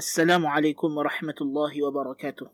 السلام عليكم ورحمة الله وبركاته.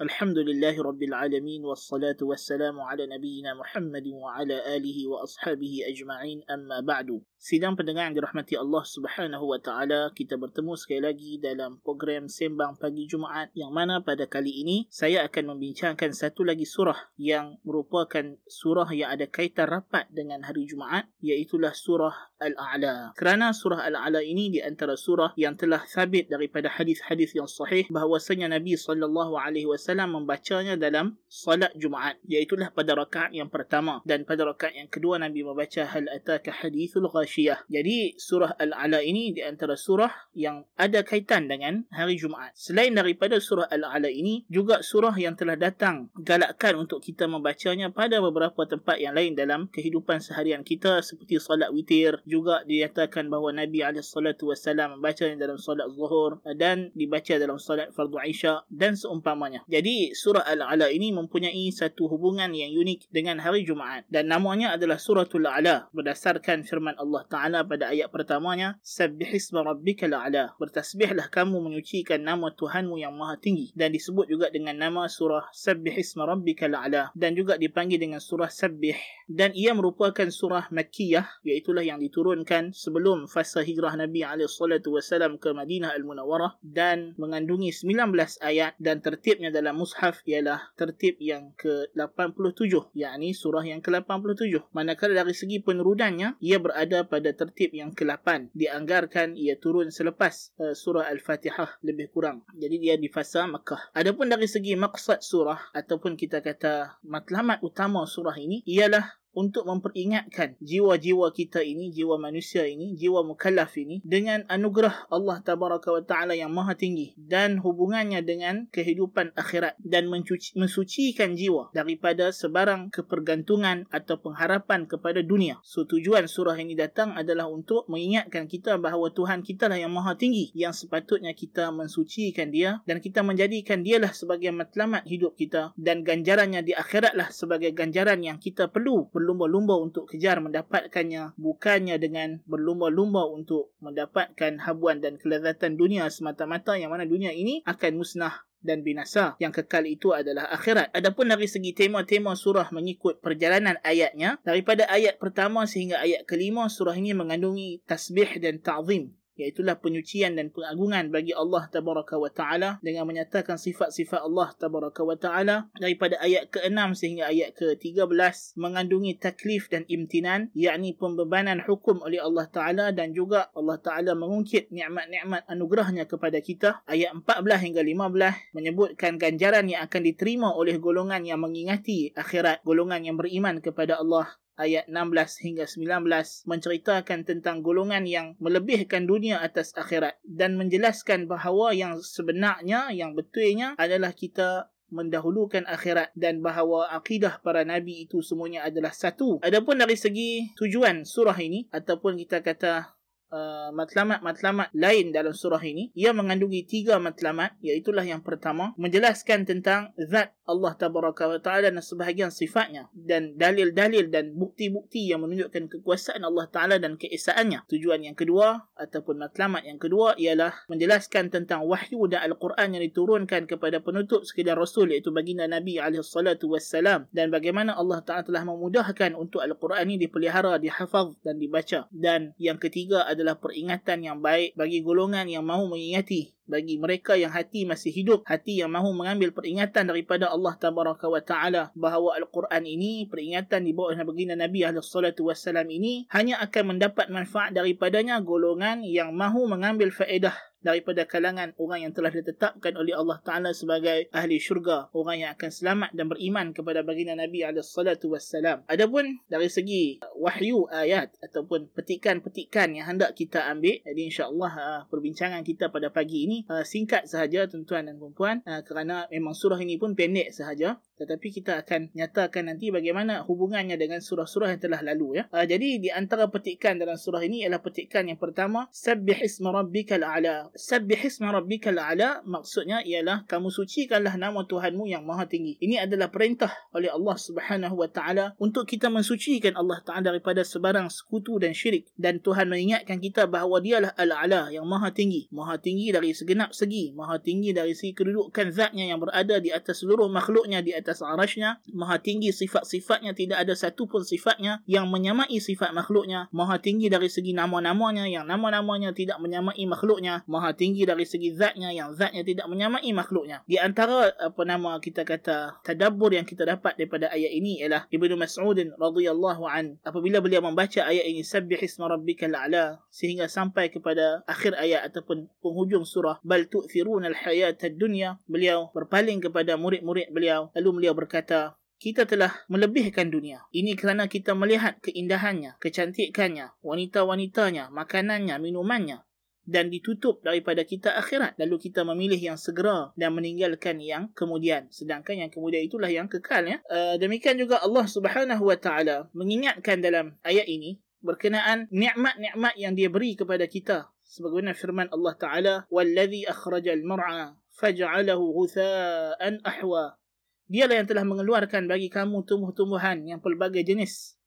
الحمد لله رب العالمين والصلاة والسلام على نبينا محمد وعلى آله وأصحابه أجمعين أما بعد. Sidang pendengar yang dirahmati Allah Subhanahu wa taala, kita bertemu sekali lagi dalam program Sembang Pagi Jumaat yang mana pada kali ini saya akan membincangkan satu lagi surah yang merupakan surah yang ada kaitan rapat dengan hari Jumaat iaitu surah Al-A'la. Kerana surah Al-A'la ini di antara surah yang telah sabit daripada hadis-hadis yang sahih bahawasanya Nabi sallallahu alaihi wasallam membacanya dalam salat Jumaat iaitu pada rakaat yang pertama dan pada rakaat yang kedua Nabi membaca hal ataka hadithul ghash Ghashiyah. Jadi surah Al-A'la ini di antara surah yang ada kaitan dengan hari Jumaat. Selain daripada surah Al-A'la ini, juga surah yang telah datang galakkan untuk kita membacanya pada beberapa tempat yang lain dalam kehidupan seharian kita seperti salat witir. Juga dinyatakan bahawa Nabi SAW membacanya dalam salat zuhur dan dibaca dalam salat fardu Isya dan seumpamanya. Jadi surah Al-A'la ini mempunyai satu hubungan yang unik dengan hari Jumaat dan namanya adalah suratul A'la berdasarkan firman Allah Ta'ala pada ayat pertamanya Sabbihisma rabbika la'ala Bertasbihlah kamu menyucikan nama Tuhanmu yang maha tinggi. Dan disebut juga dengan nama surah Sabbihisma rabbika la'ala Dan juga dipanggil dengan surah Sabbih. Dan ia merupakan surah Makkiyah Iaitulah yang diturunkan sebelum fasa hijrah Nabi SAW ke Madinah Al-Munawwarah Dan mengandungi 19 ayat Dan tertibnya dalam mushaf ialah tertib yang ke-87 Yakni surah yang ke-87 Manakala dari segi penurudannya Ia berada pada tertib yang ke-8 dianggarkan ia turun selepas uh, surah al-Fatihah lebih kurang. Jadi dia di fasa Makkah. Adapun dari segi maksud surah ataupun kita kata matlamat utama surah ini ialah untuk memperingatkan jiwa-jiwa kita ini, jiwa manusia ini, jiwa mukallaf ini dengan anugerah Allah Tabaraka wa Ta'ala yang maha tinggi dan hubungannya dengan kehidupan akhirat dan mencuci, mensucikan jiwa daripada sebarang kepergantungan atau pengharapan kepada dunia. So tujuan surah ini datang adalah untuk mengingatkan kita bahawa Tuhan kita lah yang maha tinggi yang sepatutnya kita mensucikan dia dan kita menjadikan dialah sebagai matlamat hidup kita dan ganjarannya di akhirat lah sebagai ganjaran yang kita perlu berlumba-lumba untuk kejar mendapatkannya bukannya dengan berlumba-lumba untuk mendapatkan habuan dan kelezatan dunia semata-mata yang mana dunia ini akan musnah dan binasa. Yang kekal itu adalah akhirat. Adapun dari segi tema-tema surah mengikut perjalanan ayatnya, daripada ayat pertama sehingga ayat kelima, surah ini mengandungi tasbih dan ta'zim iaitulah penyucian dan pengagungan bagi Allah tabaraka wa taala dengan menyatakan sifat-sifat Allah tabaraka wa taala daripada ayat ke-6 sehingga ayat ke-13 mengandungi taklif dan imtinan yakni pembebanan hukum oleh Allah taala dan juga Allah taala mengungkit nikmat-nikmat anugerahnya kepada kita. Ayat 14 hingga 15 menyebutkan ganjaran yang akan diterima oleh golongan yang mengingati akhirat golongan yang beriman kepada Allah ayat 16 hingga 19 menceritakan tentang golongan yang melebihkan dunia atas akhirat dan menjelaskan bahawa yang sebenarnya yang betulnya adalah kita mendahulukan akhirat dan bahawa akidah para nabi itu semuanya adalah satu. Adapun dari segi tujuan surah ini ataupun kita kata Uh, matlamat-matlamat lain dalam surah ini ia mengandungi tiga matlamat iaitu yang pertama menjelaskan tentang zat Allah tabaraka wa taala dan sebahagian sifatnya dan dalil-dalil dan bukti-bukti yang menunjukkan kekuasaan Allah taala dan keesaannya. Tujuan yang kedua ataupun matlamat yang kedua ialah menjelaskan tentang wahyu dan al-Quran yang diturunkan kepada penutup sekalian rasul iaitu baginda Nabi alaihi salatu wassalam dan bagaimana Allah taala telah memudahkan untuk al-Quran ini dipelihara, dihafaz dan dibaca. Dan yang ketiga adalah peringatan yang baik bagi golongan yang mahu mengingati bagi mereka yang hati masih hidup, hati yang mahu mengambil peringatan daripada Allah Tabaraka wa Taala bahawa Al-Quran ini peringatan di bawah baginda Nabi alaihi salatu wasallam ini hanya akan mendapat manfaat daripadanya golongan yang mahu mengambil faedah daripada kalangan orang yang telah ditetapkan oleh Allah Ta'ala sebagai ahli syurga. Orang yang akan selamat dan beriman kepada baginda Nabi SAW. Adapun dari segi wahyu ayat ataupun petikan-petikan yang hendak kita ambil. Jadi insyaAllah uh, perbincangan kita pada pagi ini uh, singkat sahaja tuan-tuan dan puan-puan. Uh, kerana memang surah ini pun pendek sahaja. Tetapi kita akan nyatakan nanti bagaimana hubungannya dengan surah-surah yang telah lalu. ya. Uh, jadi di antara petikan dalam surah ini ialah petikan yang pertama. Sabbih isma rabbika al-a'la sabbihisma rabbikal a'la maksudnya ialah kamu sucikanlah nama Tuhanmu yang maha tinggi. Ini adalah perintah oleh Allah Subhanahu wa taala untuk kita mensucikan Allah taala daripada sebarang sekutu dan syirik dan Tuhan mengingatkan kita bahawa dialah al-a'la yang maha tinggi, maha tinggi dari segenap segi, maha tinggi dari segi kedudukan zatnya yang berada di atas seluruh makhluknya di atas arasnya, maha tinggi sifat-sifatnya tidak ada satu pun sifatnya yang menyamai sifat makhluknya, maha tinggi dari segi nama-namanya yang nama-namanya tidak menyamai makhluknya, maha tinggi dari segi zatnya yang zatnya tidak menyamai makhluknya. Di antara apa nama kita kata tadabbur yang kita dapat daripada ayat ini ialah Ibnu Mas'ud radhiyallahu an. Apabila beliau membaca ayat ini sabbih isma rabbikal a'la sehingga sampai kepada akhir ayat ataupun penghujung surah bal tu'thiruna al-hayatad dunya beliau berpaling kepada murid-murid beliau. Lalu beliau berkata, kita telah melebihkan dunia. Ini kerana kita melihat keindahannya, kecantikannya, wanita-wanitanya, makanannya, minumannya dan ditutup daripada kita akhirat. Lalu kita memilih yang segera dan meninggalkan yang kemudian. Sedangkan yang kemudian itulah yang kekal ya. Uh, demikian juga Allah Subhanahu wa taala mengingatkan dalam ayat ini berkenaan nikmat-nikmat yang dia beri kepada kita. Sebagaimana firman Allah taala wallazi akhrajal mar'a faj'alahu ghutha'an ahwa Dialah yang telah mengeluarkan bagi kamu tumbuh-tumbuhan yang pelbagai jenis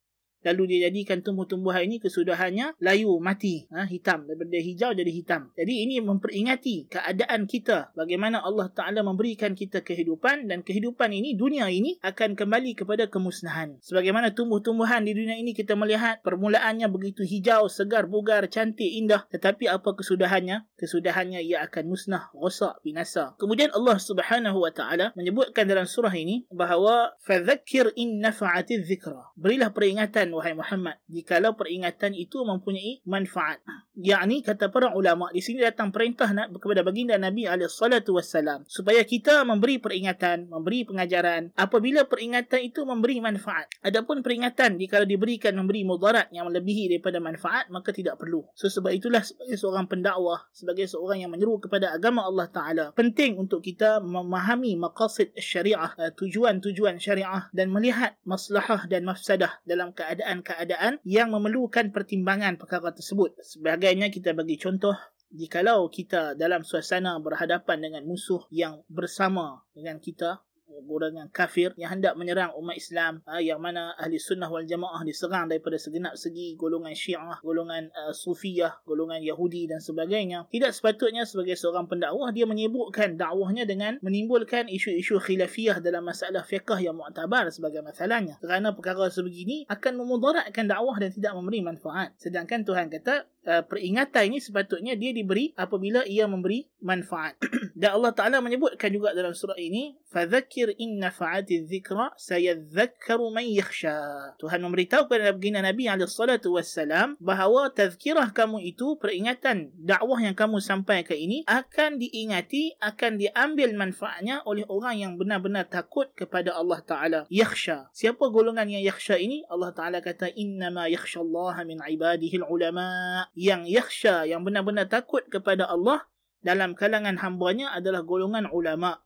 lalu dia jadikan tumbuh-tumbuhan ini kesudahannya layu mati. Ha, hitam. Daripada hijau jadi hitam. Jadi ini memperingati keadaan kita. Bagaimana Allah Ta'ala memberikan kita kehidupan dan kehidupan ini dunia ini akan kembali kepada kemusnahan. Sebagaimana tumbuh-tumbuhan di dunia ini kita melihat permulaannya begitu hijau segar bugar cantik indah. Tetapi apa kesudahannya? Kesudahannya ia akan musnah rosak binasa. Kemudian Allah Subhanahu Wa Ta'ala menyebutkan dalam surah ini bahawa fadhakir in nafa'ati dhikra berilah peringatan peringatan wahai Muhammad. Jikalau peringatan itu mempunyai manfaat. Yakni kata para ulama di sini datang perintah nak kepada baginda Nabi alaihi salatu supaya kita memberi peringatan memberi pengajaran. Apabila peringatan itu memberi manfaat. Adapun peringatan jikalau diberikan memberi mudarat yang melebihi daripada manfaat maka tidak perlu. So sebab itulah sebagai seorang pendakwah sebagai seorang yang menyeru kepada agama Allah taala penting untuk kita memahami maqasid syariah eh, tujuan-tujuan syariah dan melihat maslahah dan mafsadah dalam keadaan keadaan-keadaan yang memerlukan pertimbangan perkara tersebut. Sebagainya kita bagi contoh jikalau kita dalam suasana berhadapan dengan musuh yang bersama dengan kita golongan kafir yang hendak menyerang umat Islam uh, yang mana ahli sunnah wal jamaah diserang daripada segenap segi golongan syiah, golongan uh, sufiyah, golongan Yahudi dan sebagainya. Tidak sepatutnya sebagai seorang pendakwah dia menyebutkan dakwahnya dengan menimbulkan isu-isu khilafiyah dalam masalah fiqh yang mu'tabar sebagai masalahnya. Kerana perkara sebegini akan memudaratkan dakwah dan tidak memberi manfaat. Sedangkan Tuhan kata uh, peringatan ini sepatutnya dia diberi apabila ia memberi manfaat. dan Allah Taala menyebutkan juga dalam surah ini, "Fadzakir in nafa'ati dzikra sayadzakkaru man yakhsha." Tuhan memberitahu kepada baginda Nabi alaihi salatu wassalam bahawa tazkirah kamu itu peringatan dakwah yang kamu sampaikan ini akan diingati, akan diambil manfaatnya oleh orang yang benar-benar takut kepada Allah Taala. Yakhsha. Siapa golongan yang yakhsha ini? Allah Taala kata, "Innama yakhshallaha min ibadihi ulama." Yang yakhsha yang benar-benar takut kepada Allah dalam kalangan hambanya adalah golongan ulama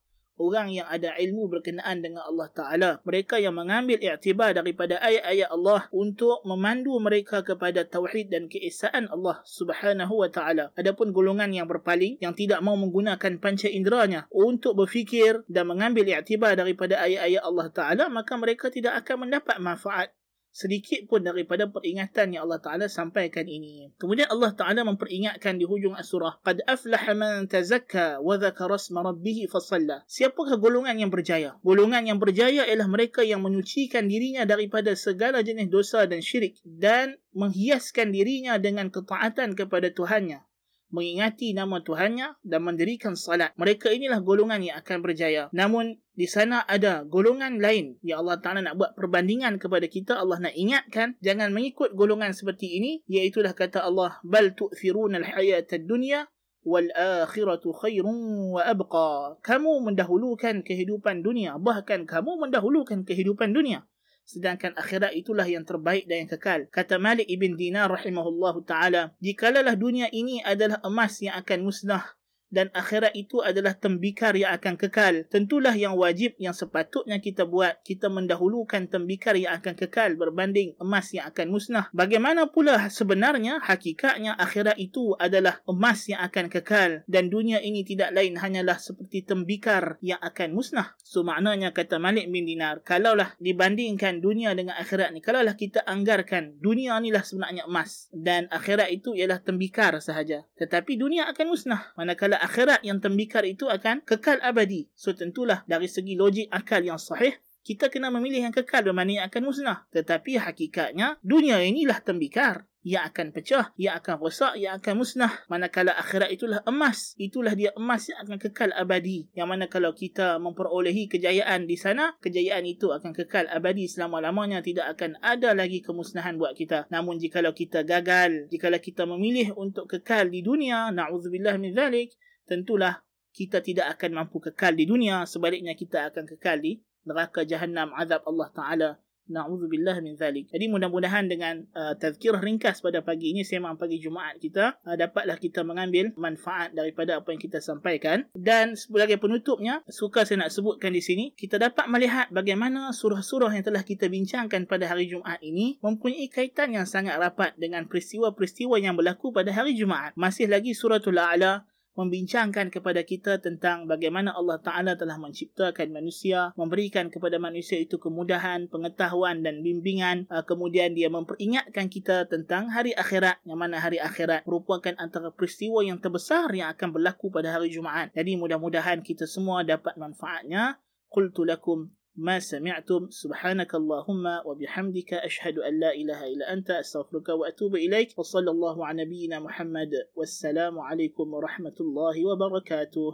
orang yang ada ilmu berkenaan dengan Allah Ta'ala. Mereka yang mengambil iktibar daripada ayat-ayat Allah untuk memandu mereka kepada tauhid dan keesaan Allah Subhanahu Wa Ta'ala. Adapun golongan yang berpaling, yang tidak mau menggunakan panca inderanya untuk berfikir dan mengambil iktibar daripada ayat-ayat Allah Ta'ala, maka mereka tidak akan mendapat manfaat sedikit pun daripada peringatan yang Allah Ta'ala sampaikan ini. Kemudian Allah Ta'ala memperingatkan di hujung surah, Qad aflaha man tazakka wa dhakara asma rabbih fasalla. Siapakah golongan yang berjaya? Golongan yang berjaya ialah mereka yang menyucikan dirinya daripada segala jenis dosa dan syirik dan menghiaskan dirinya dengan ketaatan kepada Tuhannya mengingati nama Tuhannya dan mendirikan salat. Mereka inilah golongan yang akan berjaya. Namun di sana ada golongan lain yang Allah Ta'ala nak buat perbandingan kepada kita. Allah nak ingatkan jangan mengikut golongan seperti ini. Iaitulah kata Allah, al-hayata dunya wal akhiratu khairun wa abqa. Kamu mendahulukan kehidupan dunia. Bahkan kamu mendahulukan kehidupan dunia sedangkan akhirat itulah yang terbaik dan yang kekal. Kata Malik ibn Dinar rahimahullahu taala, jikalau dunia ini adalah emas yang akan musnah dan akhirat itu adalah tembikar yang akan kekal. Tentulah yang wajib yang sepatutnya kita buat, kita mendahulukan tembikar yang akan kekal berbanding emas yang akan musnah. Bagaimana pula sebenarnya hakikatnya akhirat itu adalah emas yang akan kekal dan dunia ini tidak lain hanyalah seperti tembikar yang akan musnah. So maknanya kata Malik bin Dinar, kalaulah dibandingkan dunia dengan akhirat ni, kalaulah kita anggarkan dunia ni lah sebenarnya emas dan akhirat itu ialah tembikar sahaja. Tetapi dunia akan musnah. Manakala akhirat yang tembikar itu akan kekal abadi. So tentulah dari segi logik akal yang sahih, kita kena memilih yang kekal bermakna yang akan musnah. Tetapi hakikatnya dunia inilah tembikar yang akan pecah, yang akan rosak, yang akan musnah. Manakala akhirat itulah emas. Itulah dia emas yang akan kekal abadi. Yang mana kalau kita memperolehi kejayaan di sana, kejayaan itu akan kekal abadi selama-lamanya. Tidak akan ada lagi kemusnahan buat kita. Namun jikalau kita gagal, jikalau kita memilih untuk kekal di dunia, na'udzubillah min zalik, tentulah kita tidak akan mampu kekal di dunia sebaliknya kita akan kekal di neraka jahannam azab Allah Taala Na'udzubillah min zalik. Jadi mudah-mudahan dengan uh, tazkirah ringkas pada pagi ini, sembang pagi Jumaat kita, uh, dapatlah kita mengambil manfaat daripada apa yang kita sampaikan. Dan sebagai penutupnya, suka saya nak sebutkan di sini, kita dapat melihat bagaimana surah-surah yang telah kita bincangkan pada hari Jumaat ini mempunyai kaitan yang sangat rapat dengan peristiwa-peristiwa yang berlaku pada hari Jumaat. Masih lagi suratul A'la, membincangkan kepada kita tentang bagaimana Allah Ta'ala telah menciptakan manusia, memberikan kepada manusia itu kemudahan, pengetahuan dan bimbingan. Uh, kemudian dia memperingatkan kita tentang hari akhirat, yang mana hari akhirat merupakan antara peristiwa yang terbesar yang akan berlaku pada hari Jumaat. Jadi mudah-mudahan kita semua dapat manfaatnya. Qultu lakum ما سمعتم سبحانك اللهم وبحمدك أشهد أن لا إله إلا أنت أستغفرك وأتوب إليك وصلى الله على نبينا محمد والسلام عليكم ورحمة الله وبركاته.